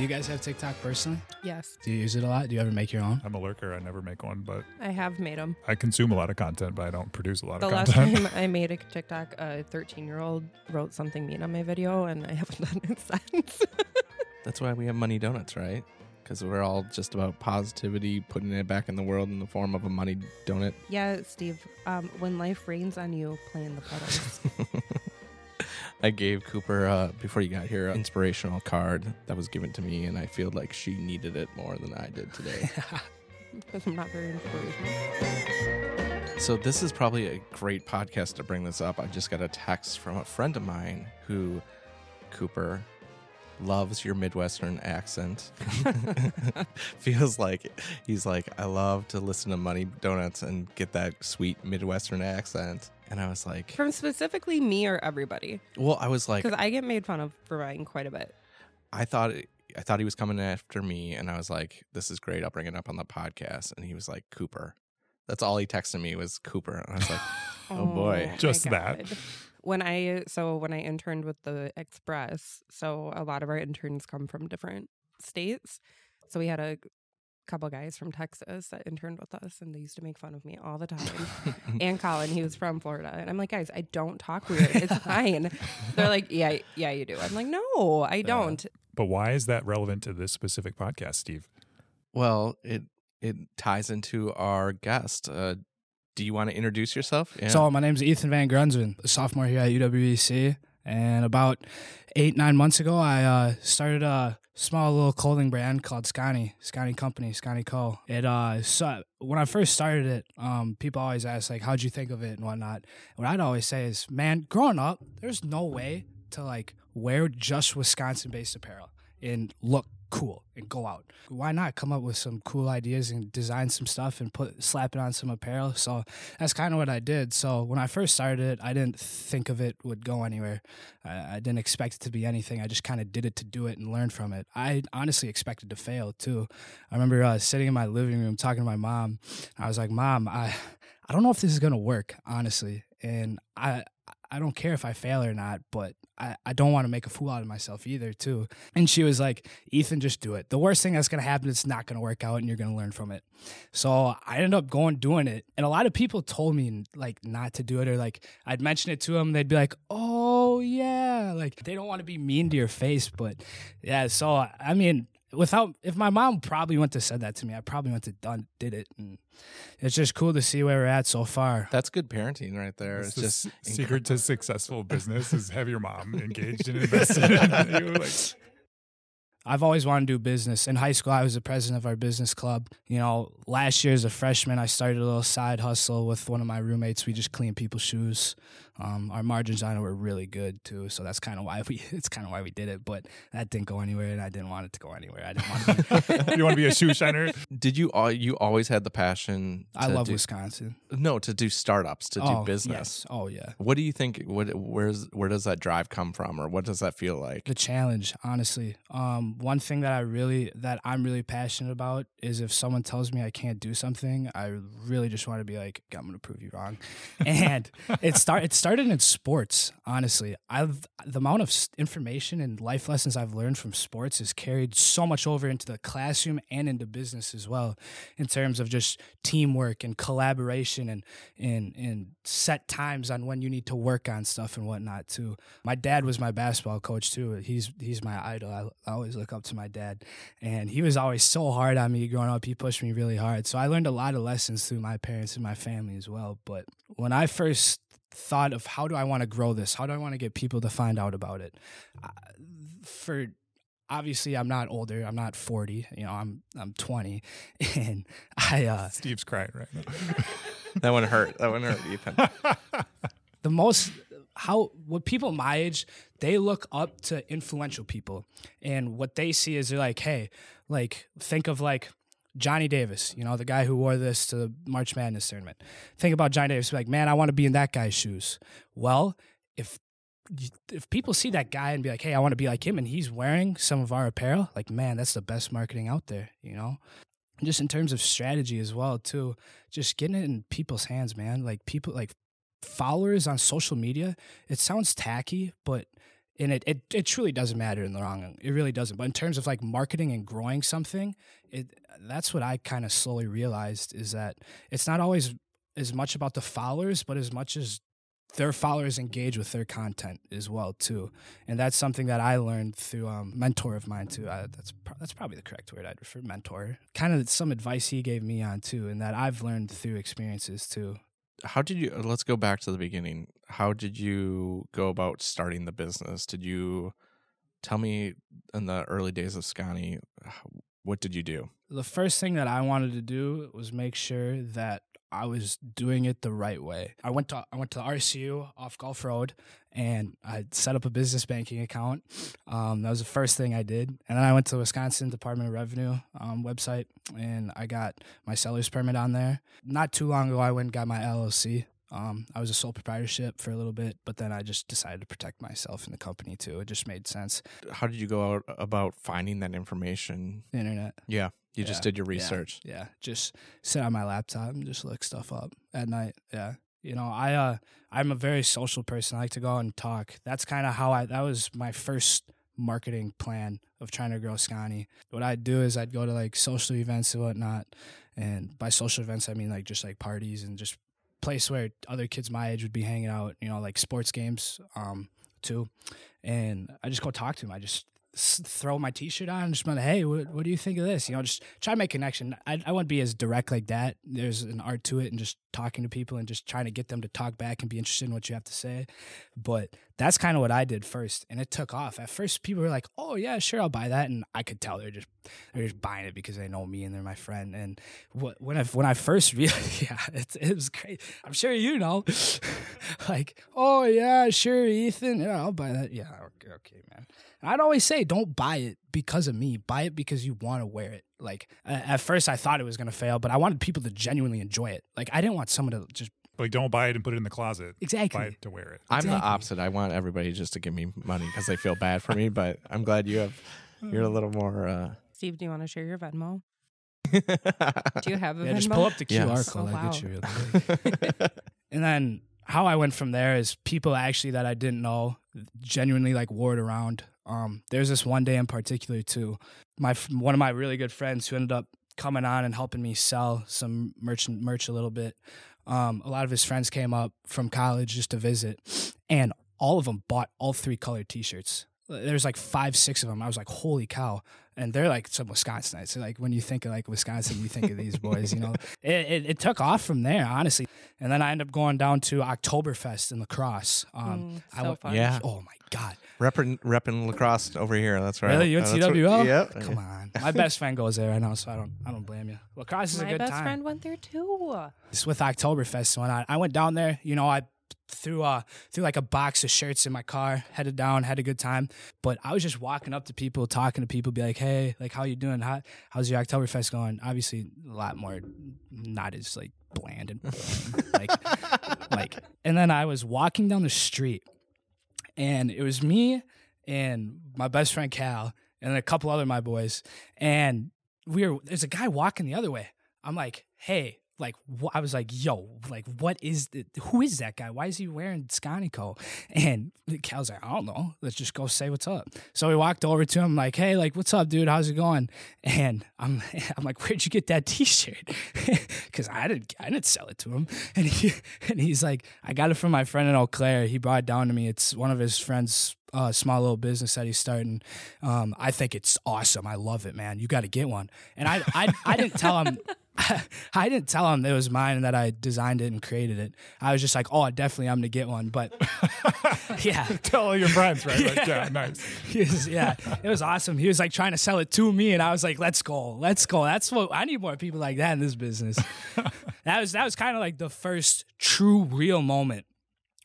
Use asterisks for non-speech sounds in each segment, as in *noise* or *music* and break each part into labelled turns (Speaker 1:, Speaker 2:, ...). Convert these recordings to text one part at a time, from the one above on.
Speaker 1: Do you guys have TikTok personally?
Speaker 2: Yes,
Speaker 1: Do you use it a lot? Do you ever make your own?
Speaker 3: I'm a lurker. I never make one, but
Speaker 2: I have made them.
Speaker 3: I consume a lot of content, but I don't produce a lot
Speaker 2: The
Speaker 3: of
Speaker 2: last
Speaker 3: content.
Speaker 2: time *laughs* I made a TikTok, a 13 year old wrote something mean on my video, and I *laughs* haven't done it since. *laughs*
Speaker 4: That's why we have money donuts, right? Because we're all just about positivity, putting it back in the world in the form of a money donut.
Speaker 2: yeah, Steve. Um, when life rains on you, play in the puddles.
Speaker 4: I gave Cooper uh, before you got here an inspirational card that was given to me, and I feel like she needed it more than I did today. *laughs*
Speaker 2: Because I'm not very inspirational.
Speaker 4: so this is probably a great podcast to bring this up. I just got a text from a friend of mine who, Cooper, loves your Midwestern accent. *laughs* Feels like he's like, I love to listen to Money Donuts and get that sweet Midwestern accent. And I was like,
Speaker 2: From specifically me or everybody,
Speaker 4: well, I was like,
Speaker 2: because I get made fun of for mine quite a bit.
Speaker 4: I thought I thought he was coming after me, and I was like, "This is great. I'll bring it up on the podcast." And he was like, "Cooper." That's all he texted me was Cooper, and I was like, *laughs* Oh, boy.
Speaker 3: Just oh that.
Speaker 2: God. When I so when I interned with the Express, so a lot of our interns come from different states. So we had a couple guys from Texas that interned with us, and they used to make fun of me all the time. *laughs* and Colin, he was from Florida, and I'm like, guys, I don't talk weird. It's *laughs* fine. They're like, yeah, yeah, you do. I'm like, no, I don't.
Speaker 3: but why is that relevant to this specific podcast, Steve?
Speaker 4: "Well, it it ties into our guest. Uh, do you want to introduce yourself?" Yeah.
Speaker 1: So my name's Ethan Van Grunsven, a sophomore here at UWEC, And about eight, nine months ago, I uh, started a small little clothing brand called Scotty, Scotty Company, Scotty Co. It uh, so when I first started it, um, people always ask like, "How'd you think of it?" and whatnot. What I'd always say is, "Man, growing up, there's no way to like wear just Wisconsin-based apparel and look cool and go out. Why not come up with some cool ideas and design some stuff and put slap it on some apparel? So that's kind of what I did. So when I first started it, I didn't think of it would go anywhere. I, I didn't expect it to be anything. I just kind of did it to do it and learn from it. I honestly expected to fail too. I remember uh, sitting in my living room talking to my mom. I was like, "Mom, I I don't know if this is gonna work, honestly, and I." I don't care if I fail or not, but I, I don't want to make a fool out of myself either, too. And she was like, Ethan, just do it. The worst thing that's going to happen is it's not going to work out and you're going to learn from it. So I ended up going doing it. And a lot of people told me like not to do it or like I'd mention it to them. They'd be like, oh, yeah. Like they don't want to be mean to your face. But yeah, so I mean, without, if my mom probably went to said that to me, I probably went to done, did it. And it's just cool to see where we're at so far.
Speaker 4: That's good parenting right there.
Speaker 3: It's
Speaker 4: It's,
Speaker 3: the
Speaker 4: just
Speaker 3: s- secret to successful business is have your mom *laughs* engaged and invested in *laughs* you. Like,
Speaker 1: I've always wanted to do business. In high school, I was the president of our business club. You know, last year as a freshman, I started a little side hustle with one of my roommates. We just clean people's shoes. Um, our margins on it were really good too, so that's kind of why we. *laughs* It's kind of why we did it. But that didn't go anywhere, and I didn't want it to go anywhere. I didn't want. To *laughs*
Speaker 3: you want to be a shoe shiner? *laughs*
Speaker 4: Did you all you always had the passion?
Speaker 1: I love
Speaker 4: do,
Speaker 1: Wisconsin.
Speaker 4: No, to do startups, to
Speaker 1: oh,
Speaker 4: do business.
Speaker 1: Yes. Oh yeah.
Speaker 4: What do you think? What where's where does that drive come from, or what does that feel like?
Speaker 1: the challenge honestly um, one thing that i really that i'm really passionate about is if someone tells me i can't do something i really just want to be like i'm gonna prove you wrong and it start it started in sports honestly i've the amount of information and life lessons i've learned from sports is carried so much over into the classroom and into business as well in terms of just teamwork and collaboration and and and set times on when you need to work on stuff and whatnot too my dad was my basketball coach too. He's he's my idol. I, I always look up to my dad, and he was always so hard on me growing up. He pushed me really hard, so I learned a lot of lessons through my parents and my family as well. But when I first thought of how do I want to grow this, how do I want to get people to find out about it, uh, for obviously I'm not older. I'm not 40. You know, I'm I'm 20, *laughs* and I uh,
Speaker 3: Steve's crying right now. *laughs*
Speaker 4: that one hurt. That one hurt, Ethan. *laughs*
Speaker 1: the most how what people my age they look up to influential people and what they see is they're like hey like think of like Johnny Davis, you know, the guy who wore this to the March Madness tournament. Think about Johnny Davis, like, man, I want to be in that guy's shoes. Well, if if people see that guy and be like, hey, I want to be like him, and he's wearing some of our apparel, like, man, that's the best marketing out there, you know. Just in terms of strategy as well, too, just getting it in people's hands, man. Like people, like followers on social media. It sounds tacky, but and it, it it truly doesn't matter in the long. It really doesn't. But in terms of like marketing and growing something, it that's what I kind of slowly realized is that it's not always as much about the followers, but as much as their followers engage with their content as well too, and that's something that I learned through um, mentor of mine too. I, that's pro- that's probably the correct word I'd refer mentor. Kind of some advice he gave me on too, and that I've learned through experiences too.
Speaker 4: How did you? Let's go back to the beginning. How did you go about starting the business? Did you tell me in the early days of Sconnie? What did you do?
Speaker 1: The first thing that I wanted to do was make sure that I was doing it the right way. I went to I went to the RCU off Golf Road and I set up a business banking account. Um, that was the first thing I did, and then I went to the Wisconsin Department of Revenue um, website and I got my seller's permit on there. Not too long ago, I went and got my LLC. Um, I was a sole proprietorship for a little bit, but then I just decided to protect myself and the company too. It just made sense.
Speaker 4: How did you go out about finding that information?
Speaker 1: The internet.
Speaker 4: Yeah, you just did your research.
Speaker 1: Yeah, just sit on my laptop and just look stuff up at night. Yeah. You know, I uh I'm a very social person. I like to go out and talk. That's kind of how I that was my first marketing plan of trying to grow Sconnie. What I'd do is I'd go to like social events and whatnot. And by social events I mean like just like parties and just place where other kids my age would be hanging out, you know, like sports games, um, too. And I just go talk to them. I just throw my t-shirt on and just be like, hey, what, what do you think of this? You know, just try to make connection. I, I wouldn't be as direct like that. There's an art to it and just talking to people and just trying to get them to talk back and be interested in what you have to say. But that's kind of what I did first. And it took off. At first people were like, oh yeah, sure, I'll buy that. And I could tell they're just, they're just buying it because they know me and they're my friend. And what, when I, when I first *laughs* realized, yeah, it, it was great. I'm sure you know, *laughs* like, oh yeah, sure, Ethan. Yeah, I'll buy that. Yeah. Okay, man. And I'd always say, don't buy it because of me. Buy it because you want to wear it. Like a- at first, I thought it was gonna fail, but I wanted people to genuinely enjoy it. Like I didn't want someone to just
Speaker 3: Like, don't buy it and put it in the closet.
Speaker 1: exactly.
Speaker 3: Buy it to wear it.
Speaker 4: I'm the opposite. I want everybody just to give me money because they feel bad for me. *laughs* But I'm glad you have. You're a little more. uh
Speaker 2: Steve, do you want to share your Venmo? *laughs* Do you have a
Speaker 1: Yeah,
Speaker 2: Venmo?
Speaker 1: just pull up the QR
Speaker 4: Yes.
Speaker 1: code.
Speaker 2: Oh,
Speaker 1: I get
Speaker 2: wow.
Speaker 1: you real *laughs* quick. and then how I went from there is people actually that I didn't know genuinely like wore it around. Um, there's this one day in particular too. My one of my really good friends who ended up coming on and helping me sell some merch merch a little bit. Um, a lot of his friends came up from college just to visit, and all of them bought all three colored T-shirts. There's like five, six of them. I was like, holy cow! And they're like some Wisconsinites. So like when you think of like Wisconsin, you think of these *laughs* boys. You know, it, it, it took off from there, honestly. And then I ended up going down to Oktoberfest in La Crosse. Um,
Speaker 2: Mm,
Speaker 1: I
Speaker 2: so
Speaker 1: went-
Speaker 2: fun.
Speaker 4: Yeah.
Speaker 1: Oh my god!
Speaker 4: repping, repping La Crosse over here. That's right.
Speaker 1: Really, you went
Speaker 4: Uh,
Speaker 1: to CWL?
Speaker 4: Yep.
Speaker 1: Come on, my best friend goes there right now, so I don't I don't blame you. La Crosse is
Speaker 2: My
Speaker 1: a good time.
Speaker 2: My best friend went there too.
Speaker 1: It's with Oktoberfest when whatnot. I went down there, you know, I threw uh threw like a box of shirts in my car, headed down, had a good time. But I was just walking up to people, talking to people, be like, Hey, like how you doing? How how's your Oktoberfest going? Obviously a lot more not as like bland and like *laughs* like and then I was walking down the street and it was me and my best friend Cal and a couple other my boys and we were there's a guy walking the other way. I'm like, hey, like wh- I was like, yo, like what is the, who is that guy? Why is he wearing Sconnie Co? And Cal's like, I don't know. Let's just go say what's up. So we walked over to him, like, hey, like what's up, dude? How's it going? And I'm *laughs* I'm like, where'd you get that T-shirt? *laughs* Because I didn't I didn't sell it to him. *laughs* And he and he's like, I got it from my friend in Eau Claire. He brought it down to me. It's one of his friends uh, small little business that he's starting. Um, I think it's awesome. I love it, man. You got to get one. And I, I, I didn't tell him. *laughs* I didn't tell him it was mine and that I designed it and created it. I was just like, oh, definitely, I'm gonna get one. But *laughs* yeah,
Speaker 3: Tell all your friends, right? Like, *laughs* yeah, nice.
Speaker 1: he was, yeah, it was awesome. He was like trying to sell it to me, and I was like, "Let's go, let's go." That's what I need more people like that in this business. that was that was kind of like the first true, real moment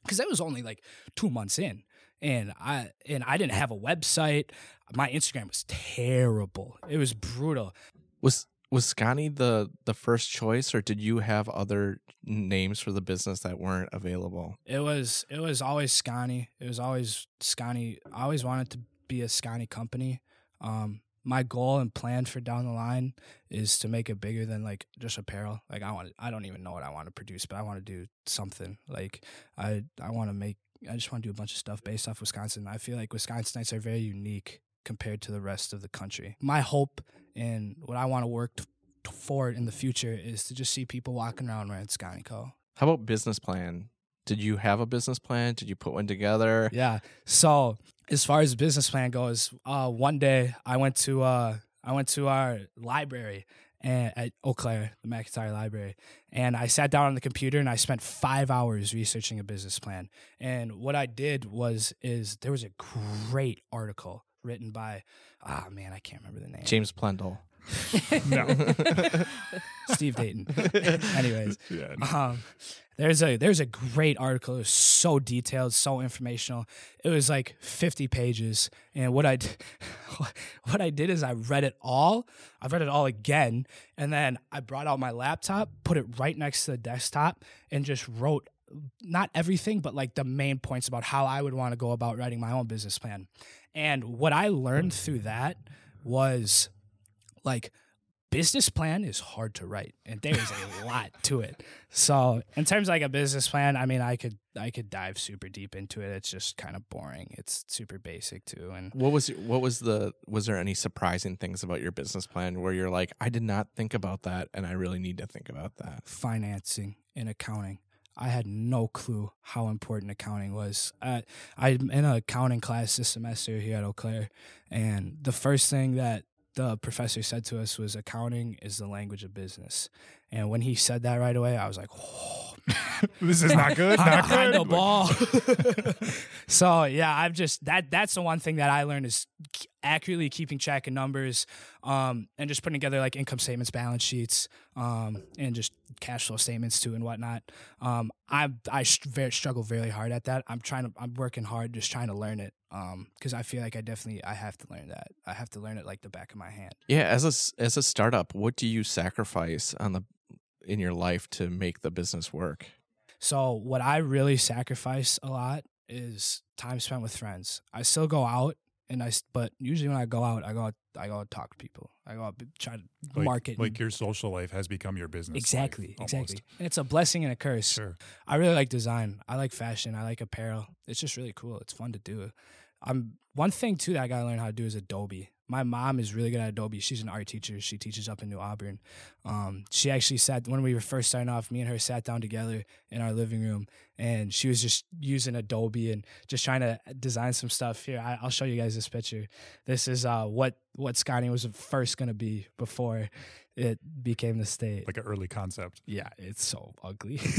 Speaker 1: because it was only like two months in, and I and I didn't have a website. My Instagram was terrible. It was brutal.
Speaker 4: Was was Sconnie the the first choice, or did you have other names for the business that weren't available?
Speaker 1: It was it was always Sconnie. It was always Sconnie. I always wanted to be a Sconnie company. Um, my goal and plan for down the line is to make it bigger than like just apparel. Like I want, I don't even know what I want to produce, but I want to do something. Like I, I want to make I just want to do a bunch of stuff based off Wisconsin. I feel like Wisconsinites are very unique compared to the rest of the country. My hope and what I want to work t- for in the future is to just see people walking around wearing Scotty Co.
Speaker 4: How about business plan? Did you have a business plan? Did you put one together?
Speaker 1: Yeah. So as far as business plan goes, uh, one day I went to uh, I went to our library and at Eau Claire, the McIntyre Library, and I sat down on the computer and I spent five hours researching a business plan. And what I did was is there was a great article written by ah man I can't remember the name
Speaker 4: James Plendel. *laughs*
Speaker 3: No. *laughs*
Speaker 1: Steve Dayton. *laughs* Anyways,
Speaker 3: yeah.
Speaker 1: um, there's a there's a great article. It was so detailed, so informational. It was like 50 pages, and what I what I did is I read it all. I read it all again, and then I brought out my laptop, put it right next to the desktop, and just wrote not everything, but like the main points about how I would want to go about writing my own business plan. And what I learned hmm. through that was like business plan is hard to write and there's a *laughs* lot to it. So in terms of like a business plan i mean i could i could dive super deep into it. It's just kind of boring. It's super basic too and
Speaker 4: What was what was the was there any surprising things about your business plan where you're like, I did not think about that and I really need to think about that?
Speaker 1: financing and accounting i had no clue how important accounting was. Uh, i'm in an accounting class this semester here at eau claire and the first thing that the professor said to us was accounting is the language of business. And when he said that right away i was like oh *laughs*
Speaker 3: this is not good.
Speaker 1: I'm
Speaker 3: Not *laughs*
Speaker 1: behind
Speaker 3: good.
Speaker 1: the ball. *laughs* so yeah, I've just that that's the one thing that I learned is accurately keeping track of numbers, um, and just putting together like income statements, balance sheets, um, and just cash flow statements too and whatnot. Um, I I very, struggle very hard at that. I'm trying to I'm working hard just trying to learn it. Um, because I feel like I definitely I have to learn that. I have to learn it like the back of my hand.
Speaker 4: Yeah, as a s- as a startup, what do you sacrifice on the in your life to make the business work?
Speaker 1: So what I really sacrifice a lot is time spent with friends. I still go out and I, but usually when I go out, I go, out, I go out talk to people. I go out try to
Speaker 3: Like,
Speaker 1: market.
Speaker 3: Like your social life has become your business.
Speaker 1: exactly,
Speaker 3: almost.
Speaker 1: exactly. And it's a blessing and a curse.
Speaker 3: Sure.
Speaker 1: I really like design. I like fashion. I like apparel. It's just really cool. It's fun to do. I'm one thing too that I gotta learn how to do is Adobe. My mom is really good at Adobe. She's an art teacher. She teaches up in New Auburn. Um, she actually sat when we were first starting off. Me and her sat down together in our living room, and she was just using Adobe and just trying to design some stuff. Here, I, I'll show you guys this picture. This is uh, what what Scotty was first gonna be before it became the state.
Speaker 3: Like an early concept.
Speaker 1: yeah, it's so ugly. *laughs*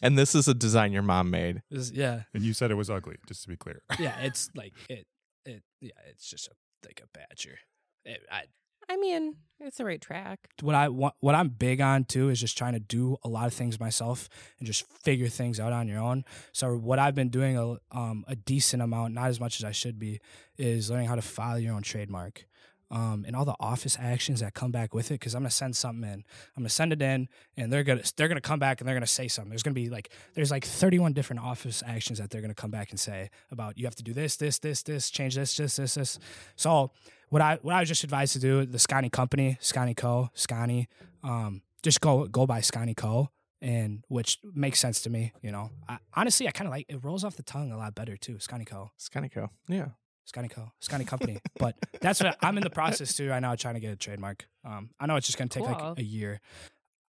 Speaker 4: And this is a design your mom made.
Speaker 1: This- yeah,
Speaker 3: And you said it was ugly, just to be clear.
Speaker 1: yeah, it's like it, it, yeah, it's just a, like a badger. It, I,
Speaker 2: I mean, it's the right track.
Speaker 1: what I want, what I'm big on too is just trying to do a lot of things myself and just figure things out on your own. So what I've been doing a um a decent amount, not as much as I should be, is learning how to file your own trademark. Um, and all the office actions that come back with it, because I'm gonna send something in. I'm gonna send it in, and they're gonna they're gonna come back and they're gonna say something. There's gonna be like there's like 31 different office actions that they're gonna come back and say about you have to do this, this, this, this, change this, this, this, this. So what I what I was just advised to do, the Sconnie company, Sconnie Co, Sconnie, um, just go go by Sconnie Co, and which makes sense to me. You know, I, honestly, I kind of like it rolls off the tongue a lot better too. Sconnie Co,
Speaker 4: of cool. Yeah.
Speaker 1: Sconnie Co, Sconnie company. but that's what I'm in the process too right now, trying to get a trademark. Um, I know it's just gonna take
Speaker 2: Cool.
Speaker 1: like a year.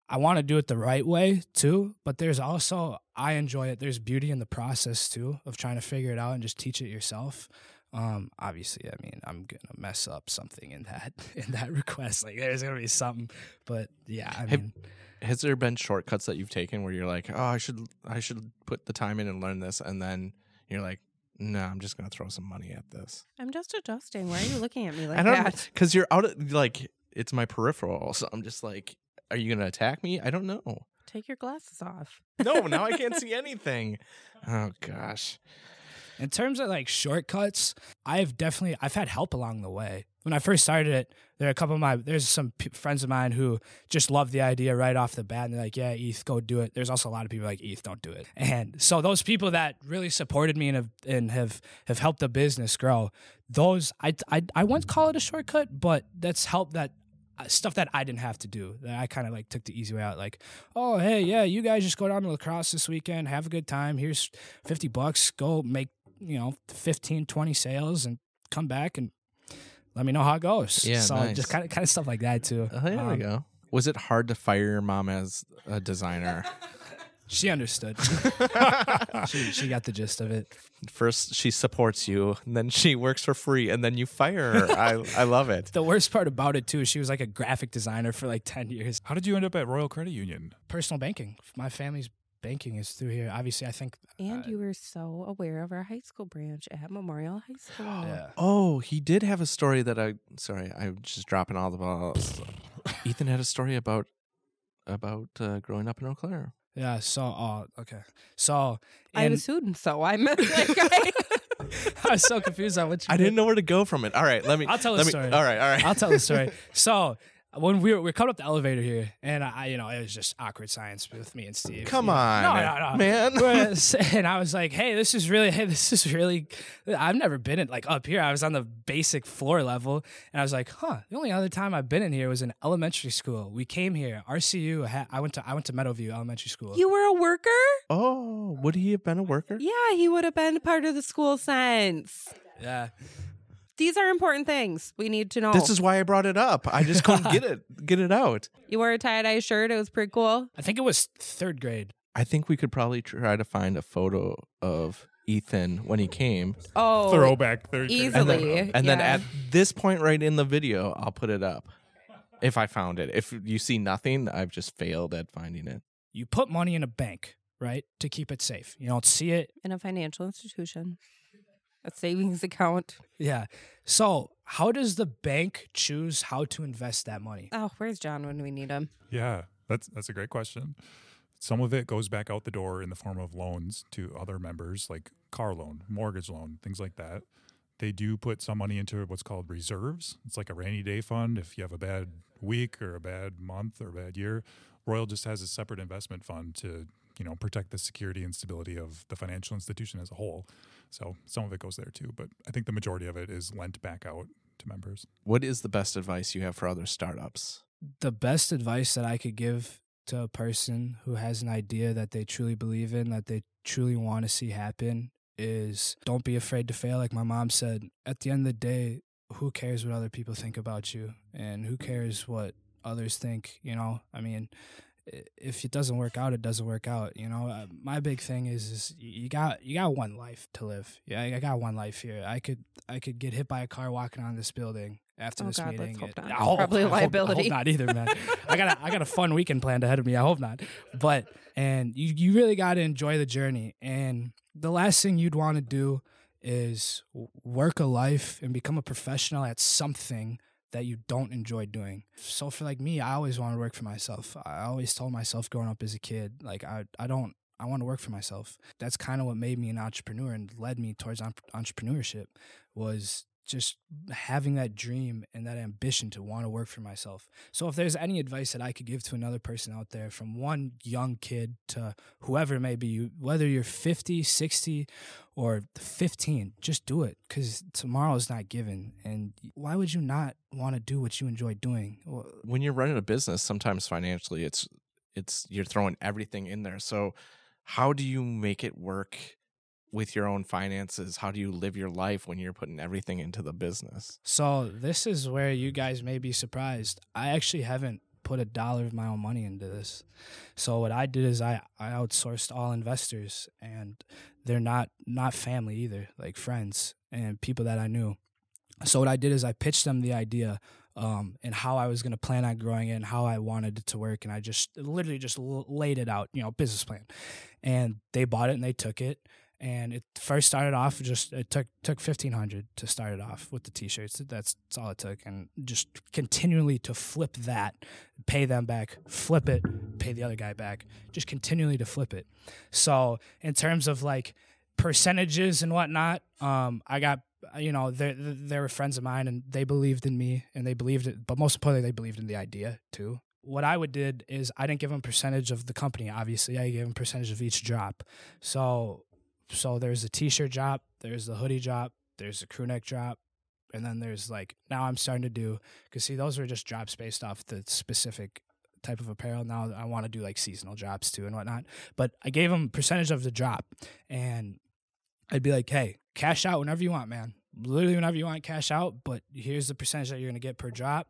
Speaker 1: I want to do it the right way too, but there's also I enjoy it. There's beauty in the process too of trying to figure it out and just teach it yourself. Um, obviously, I mean, I'm gonna mess up something in that *laughs* in that request. Like, there's gonna be something, but yeah, I
Speaker 4: Have-
Speaker 1: mean,
Speaker 4: Has there been shortcuts that you've taken where you're like, oh, I should I should put the time in and learn this, and then you're like, no, I'm just gonna throw some money at this.
Speaker 2: I'm just adjusting. Why are you looking at me like
Speaker 4: I don't
Speaker 2: that? *laughs*
Speaker 4: because you're out of like it's my peripheral, so I'm just like, are you gonna attack me? I don't know.
Speaker 2: Take your glasses off.
Speaker 4: No, now I can't *laughs* see anything. Oh gosh.
Speaker 1: In terms of like shortcuts, I've definitely I've had help along the way. When I first started it, there are a couple of my there's some p- friends of mine who just love the idea right off the bat, and they're like, "Yeah, Eth, go do it." There's also a lot of people like Eth, don't do it. And so those people that really supported me and have and have have helped the business grow, those I I I wouldn't call it a shortcut, but that's help that uh, stuff that I didn't have to do. That I kind of like took the easy way out. Like, oh hey, yeah, you guys just go down to La Crosse this weekend, have a good time. Here's fifty bucks. Go make you know 15, 20 sales, and come back and let me know how it goes.
Speaker 4: Yeah,
Speaker 1: so
Speaker 4: nice.
Speaker 1: just kind of kind of stuff like that too.
Speaker 4: Oh, there we
Speaker 1: Um,
Speaker 4: go. Was it hard to fire your mom as a designer? *laughs*
Speaker 1: She understood. *laughs* she she got the gist of it.
Speaker 4: First, she supports you, and then she works for free, and then you fire her. I, I love it. *laughs*
Speaker 1: The worst part about it too is she was like a graphic designer for like ten years.
Speaker 3: How did you end up at Royal Credit Union?
Speaker 1: Personal banking. My family's banking is through here. Obviously, I think.
Speaker 2: And
Speaker 1: uh,
Speaker 2: you were so aware of our high school branch at Memorial High School.
Speaker 1: Yeah.
Speaker 4: Oh, he did have a story that I. Sorry, I'm just dropping all the balls. Ethan had a story about about uh, growing up in Eau Claire.
Speaker 1: Yeah. So, oh, okay. So,
Speaker 2: I
Speaker 1: and-
Speaker 2: assumed so. I'm like, *laughs* I, *laughs*
Speaker 1: I was so confused on what you.
Speaker 4: I
Speaker 1: did.
Speaker 4: didn't know where to go from it. All right, let me.
Speaker 1: I'll tell the
Speaker 4: me,
Speaker 1: story.
Speaker 4: All right, all right.
Speaker 1: I'll tell the story. *laughs* So when we were we are coming up the elevator here, and I, you know, it was just awkward science with me and Steve.
Speaker 4: Come on,
Speaker 1: no, no, no,
Speaker 4: man.
Speaker 1: We're- *laughs* and I was like, "Hey, this is really, hey, this is really." I've never been in like up here. I was on the basic floor level, and I was like, "Huh." The only other time I've been in here was in elementary school. We came here, RCU. I went to I went to Meadowview Elementary School.
Speaker 2: you were a worker?
Speaker 4: Oh, would he have been a worker?
Speaker 2: Yeah, he would have been part of the school sense.
Speaker 1: yeah.
Speaker 2: These are important things we need to know.
Speaker 4: This is why I brought it up. I just couldn't get it *laughs* get it out.
Speaker 2: you wore a tie dye shirt. It was pretty cool.
Speaker 1: I think it was third grade.
Speaker 4: I think we could probably try to find a photo of Ethan when he came.
Speaker 2: Oh,
Speaker 3: Throwback third grade.
Speaker 2: easily.
Speaker 4: And then
Speaker 2: yeah.
Speaker 4: at this point right in the video, I'll put it up. If I found it. If you see nothing, I've just failed at finding it.
Speaker 1: You put money in a bank, right, to keep it safe. You don't see it.
Speaker 2: in a financial institution, a savings account.
Speaker 1: Yeah. So how does the bank choose how to invest that money?
Speaker 2: Oh, where's John when we need him?
Speaker 3: Yeah, that's that's a great question. Some of it goes back out the door in the form of loans to other members, like car loan, mortgage loan, things like that. They do put some money into what's called reserves. It's like a rainy day fund. If you have a bad week or a bad month or a bad year, Royal just has a separate investment fund to you know protect the security and stability of the financial institution as a whole. So some of it goes there too, but I think the majority of it is lent back out to members.
Speaker 4: What is the best advice you have for other startups?
Speaker 1: The best advice that I could give to a person who has an idea that they truly believe in, that they truly want to see happen, is don't be afraid to fail. Like my mom said, at the end of the day, who cares what other people think about you? And who cares what others think? You know, I mean, i- if it doesn't work out, it doesn't work out. You know, uh, my big thing is, is you got you got one life to live. Yeah, I I got one life here. I could I could get hit by a car walking on this building after
Speaker 2: Oh
Speaker 1: this
Speaker 2: God,
Speaker 1: meeting.
Speaker 2: hope
Speaker 1: It-
Speaker 2: not.
Speaker 1: I hope-
Speaker 2: Probably a
Speaker 1: I hope- I hope not either, man. *laughs* I got a, I got a fun weekend planned ahead of me. I hope not. But and you you really got to enjoy the journey. And the last thing you'd want to do is work a life and become a professional at something that you don't enjoy doing. So for like me, I always want to work for myself. I always told myself growing up as a kid, like I I don't I want to work for myself. That's kind of what made me an entrepreneur and led me towards entrepreneurship was just having that dream and that ambition to want to work for myself. So if there's any advice that I could give to another person out there from one young kid to whoever it may be, whether you're 50, 60 or 15, just do it cuz tomorrow is not given and why would you not want to do what you enjoy doing?
Speaker 4: When you're running a business, sometimes financially it's it's you're throwing everything in there. So how do you make it work with your own finances? How do you live your life when you're putting everything into the business?
Speaker 1: So this is where you guys may be surprised. I actually haven't put a dollar of my own money into this. So what I did is I, I outsourced all investors and they're not not family either, like friends and people that I knew. So what I did is I pitched them the idea um, and how I was going to plan on growing it and how I wanted it to work. And I just literally just laid it out, you know, business plan. And they bought it and they took it and it first started off just it took took 1500 to start it off with the t-shirts. That's, that's all it took. And just continually to flip that pay them back flip it pay the other guy back. Just continually to flip it. So in terms of like percentages and whatnot um i got you know they they were friends of mine and they believed in me and they believed it but most importantly they believed in the idea too. What I would did is I didn't give them percentage of the company. Obviously, I gave them percentage of each drop. So so there's a t-shirt drop, there's the hoodie drop, there's a crew neck drop, And then there's like now I'm starting to do because see those were just drops based off the specific type of apparel. Now I want to do like seasonal drops too and whatnot. But I gave them percentage of the drop, and I'd be like, hey, cash out whenever you want, man. Literally whenever you want, cash out. But here's the percentage that you're gonna get per drop,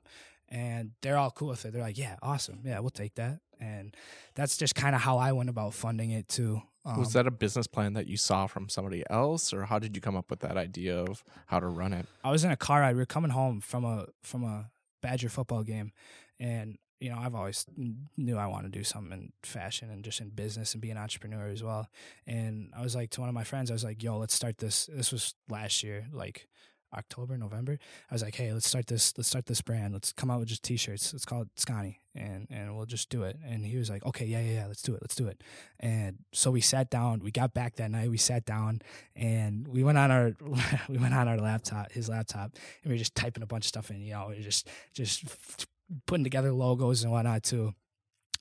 Speaker 1: and they're all cool with it. They're like, yeah, awesome, yeah, we'll take that. And that's just kind of how I went about funding it too. Um,
Speaker 4: was that a business plan that you saw from somebody else, or how did you come up with that idea of how to run it?
Speaker 1: I was in a car ride. We were coming home from a from a Badger football game, and you know I've always knew I wanted to do something in fashion and just in business and be an entrepreneur as well. And I was like to one of my friends, I was like, "Yo, let's start this." This was last year, like October, November. I was like, "Hey, let's start this. Let's start this brand. Let's come out with just t-shirts. Let's call it Scotty, and and we'll just do it." And he was like, "Okay, yeah, yeah, yeah. Let's do it. Let's do it." And so we sat down. We got back that night. We sat down and we went on our *laughs* we went on our laptop, his laptop, and we were just typing a bunch of stuff in. You know, we were just just putting together logos and whatnot too.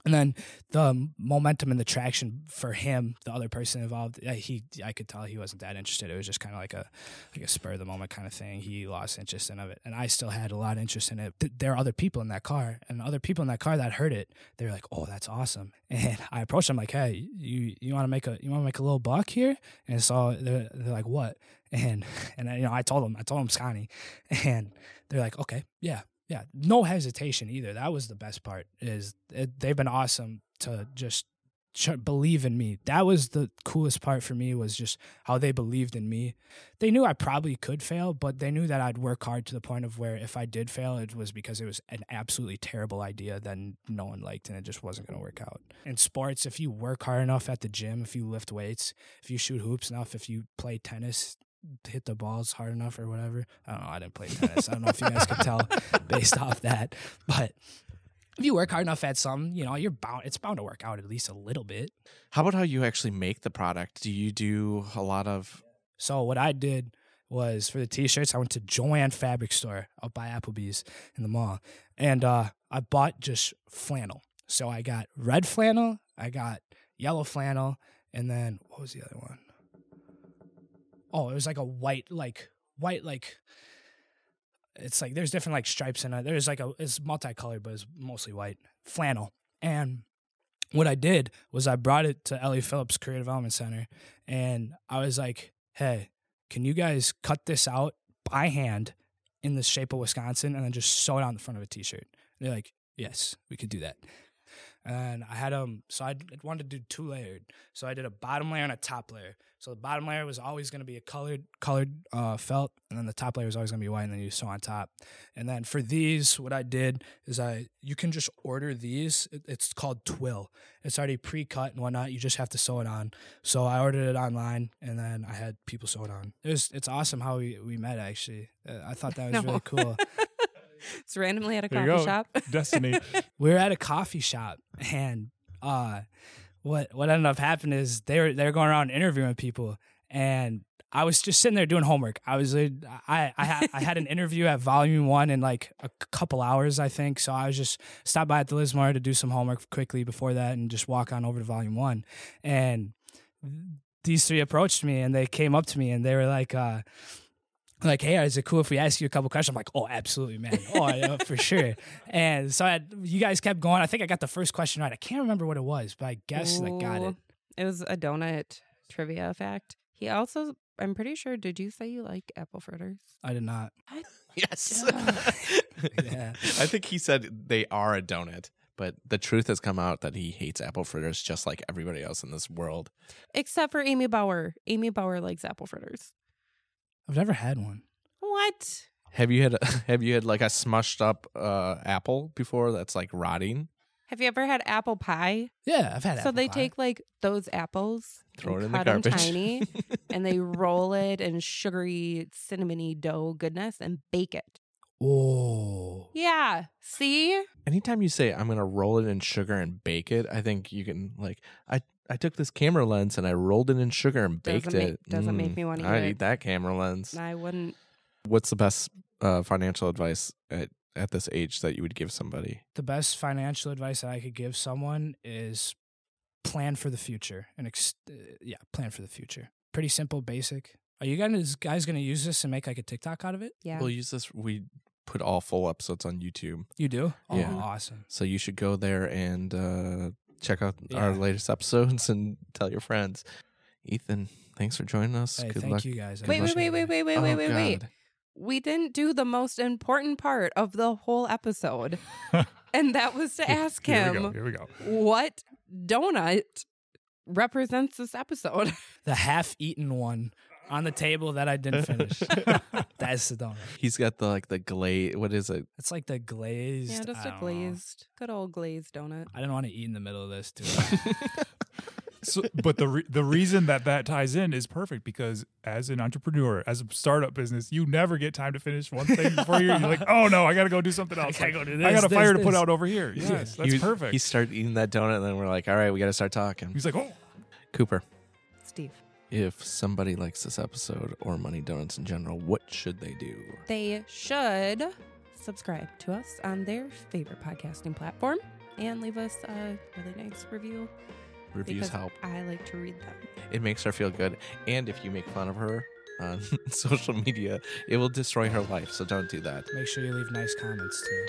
Speaker 1: And then the momentum and the traction for him, the other person involved, he I could tell he wasn't that interested. It was just kind of like a like a spur of the moment kind of thing. He lost interest in of it, and I still had a lot of interest in it. There are other people in that car, and other people in that car that heard it. They were like, "Oh, that's awesome!" *laughs* And I approached them like, "Hey, you you want to make a you want to make a little buck here?" And so they're, they're like, "What?" *laughs* And and you know I told them I told them Scotty, *laughs* and they're like, "Okay, yeah." Yeah, no hesitation either. That was the best part. Is it, they've been awesome to just ch- believe in me. That was the coolest part for me was just how they believed in me. They knew I probably could fail, but they knew that I'd work hard to the point of where if I did fail, it was because it was an absolutely terrible idea that no one liked and it just wasn't going to work out. In sports, if you work hard enough at the gym, if you lift weights, if you shoot hoops enough, if you play tennis, hit the balls hard enough or whatever. I don't know. I didn't play tennis. I don't know if you guys could tell *laughs* based off that, but if you work hard enough at something, you know, you're bound. It's bound to work out at least a little bit.
Speaker 4: How about how you actually make the product? Do you do a lot of?
Speaker 1: So what I did was for the t-shirts, I went to Joann Fabric Store out by Applebee's in the mall, and uh, I bought just flannel. So I got red flannel, I got yellow flannel, and then what was the other one? Oh, it was like a white, like white, like it's like there's different like stripes in it. There's like a it's multicolored, but it's mostly white flannel. And what I did was I brought it to L.E. Phillips Career Development Center, and I was like, "Hey, can you guys cut this out by hand in the shape of Wisconsin, and then just sew it on the front of a T-shirt?" And they're like, "Yes, we could do that." And I had um so I wanted to do two layered. So I did a bottom layer and a top layer. So the bottom layer was always going to be a colored colored uh, felt, and then the top layer was always going to be white, and then you sew on top. And then for these, what I did is I you can just order these. it's called Twill. It's already pre cut and whatnot. You just have to sew it on. So I ordered it online, and then I had people sew it on. It was it's awesome how we we met actually. Uh, I thought that was *laughs* no. really cool. *laughs*
Speaker 2: it's randomly at a coffee shop. *laughs*
Speaker 3: Destiny.
Speaker 1: we were at a coffee shop and uh what what ended up happening is they were they were going around interviewing people and I was just sitting there doing homework. I was I I had I had an *laughs* interview at Volume One in like a couple hours, I think. So I was just stopped by at the Lismore to do some homework quickly before that, and just walk on over to Volume One. And these three approached me, and they came up to me, and they were like, uh, like, hey, is it cool if we ask you a couple questions? I'm like, oh, absolutely, man. Oh, yeah, *laughs* for sure. And so I, you guys kept going. I think I got the first question right. I can't remember what it was, but I guess Ooh, I got it.
Speaker 2: It was a donut trivia fact. He also, I'm pretty sure, did you say you like apple fritters?
Speaker 1: I did not. *laughs*
Speaker 4: yes. *laughs* yeah. I think he said they are a donut but the truth has come out that he hates apple fritters just like everybody else in this world.
Speaker 2: Except for Amy Bauer. Amy Bauer likes apple fritters.
Speaker 1: I've never had one.
Speaker 2: What?
Speaker 4: Have you had *laughs* have you had like a smushed up uh, apple before that's like rotting?
Speaker 2: Have you ever had apple pie?
Speaker 1: Yeah, I've had.
Speaker 2: So they
Speaker 1: pie.
Speaker 2: take like those apples,
Speaker 4: throw it in
Speaker 2: the
Speaker 4: garbage,
Speaker 2: tiny, *laughs* and they roll it in sugary, cinnamony dough goodness and bake it.
Speaker 1: Oh.
Speaker 2: Yeah. See?
Speaker 4: Anytime you say I'm gonna roll it in sugar and bake it, I think you can like I I took this camera lens and I rolled it in sugar and baked
Speaker 2: doesn't
Speaker 4: it.
Speaker 2: Make, doesn't mm, make me want to eat
Speaker 4: I'd eat that camera lens.
Speaker 2: I wouldn't.
Speaker 4: What's the best uh, financial advice at, at this age that you would give somebody?
Speaker 1: The best financial advice that I could give someone is plan for the future and ex- uh, yeah, plan for the future. Pretty simple, basic, Are you guys guys gonna use this and make like a TikTok out of it?
Speaker 2: Yeah.
Speaker 4: We'll use this. We put all full episodes on YouTube,
Speaker 1: You do? Oh,
Speaker 4: Yeah.
Speaker 1: awesome.
Speaker 4: so you should go there and uh, check out our latest episodes and tell your friends. Ethan, thanks for joining us.
Speaker 1: Hey,
Speaker 4: Good
Speaker 1: thank
Speaker 4: luck.
Speaker 1: you guys. I
Speaker 2: wait, wait, wait, wait, wait, wait,
Speaker 4: Oh,
Speaker 2: wait, wait, wait.
Speaker 4: God.
Speaker 2: We didn't do the most important part of the whole episode. *laughs* and that was to ask
Speaker 3: Here we go.
Speaker 2: him
Speaker 3: Here we go.
Speaker 2: what donut represents this episode.
Speaker 1: The half-eaten one on the table that I didn't finish. *laughs* That's the donut.
Speaker 4: He's got the like the glaze. What is it?
Speaker 1: It's like the glazed.
Speaker 2: yeah, just
Speaker 1: I
Speaker 2: a
Speaker 1: don't know.
Speaker 2: glazed, good old glazed donut.
Speaker 1: I didn't want to eat in the middle of this too. *laughs* *laughs*
Speaker 3: So, but the re- the reason that that ties in is perfect because as an entrepreneur, as a startup business, you never get time to finish one thing before you're, you're like, oh no, I got to go do something else.
Speaker 1: gotta
Speaker 3: Like,
Speaker 1: go do
Speaker 3: I
Speaker 1: this,
Speaker 3: got a
Speaker 1: this,
Speaker 3: fire to put out over here. Yes, that's
Speaker 4: He-
Speaker 3: perfect.
Speaker 4: He started eating that donut, and then we're like, all right, we got to start talking.
Speaker 3: He's like, oh,
Speaker 4: Cooper,
Speaker 2: Steve.
Speaker 4: If somebody likes this episode or Money Donuts in general, what should they do?
Speaker 2: They should subscribe to us on their favorite podcasting platform and leave us a really nice review.
Speaker 4: Reviews
Speaker 2: because
Speaker 4: help.
Speaker 2: I like to read them.
Speaker 4: It makes her feel good. And if you make fun of her on *laughs* social media, it will destroy her life. So don't do that.
Speaker 1: Make sure you leave nice comments too.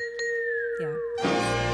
Speaker 2: Yeah.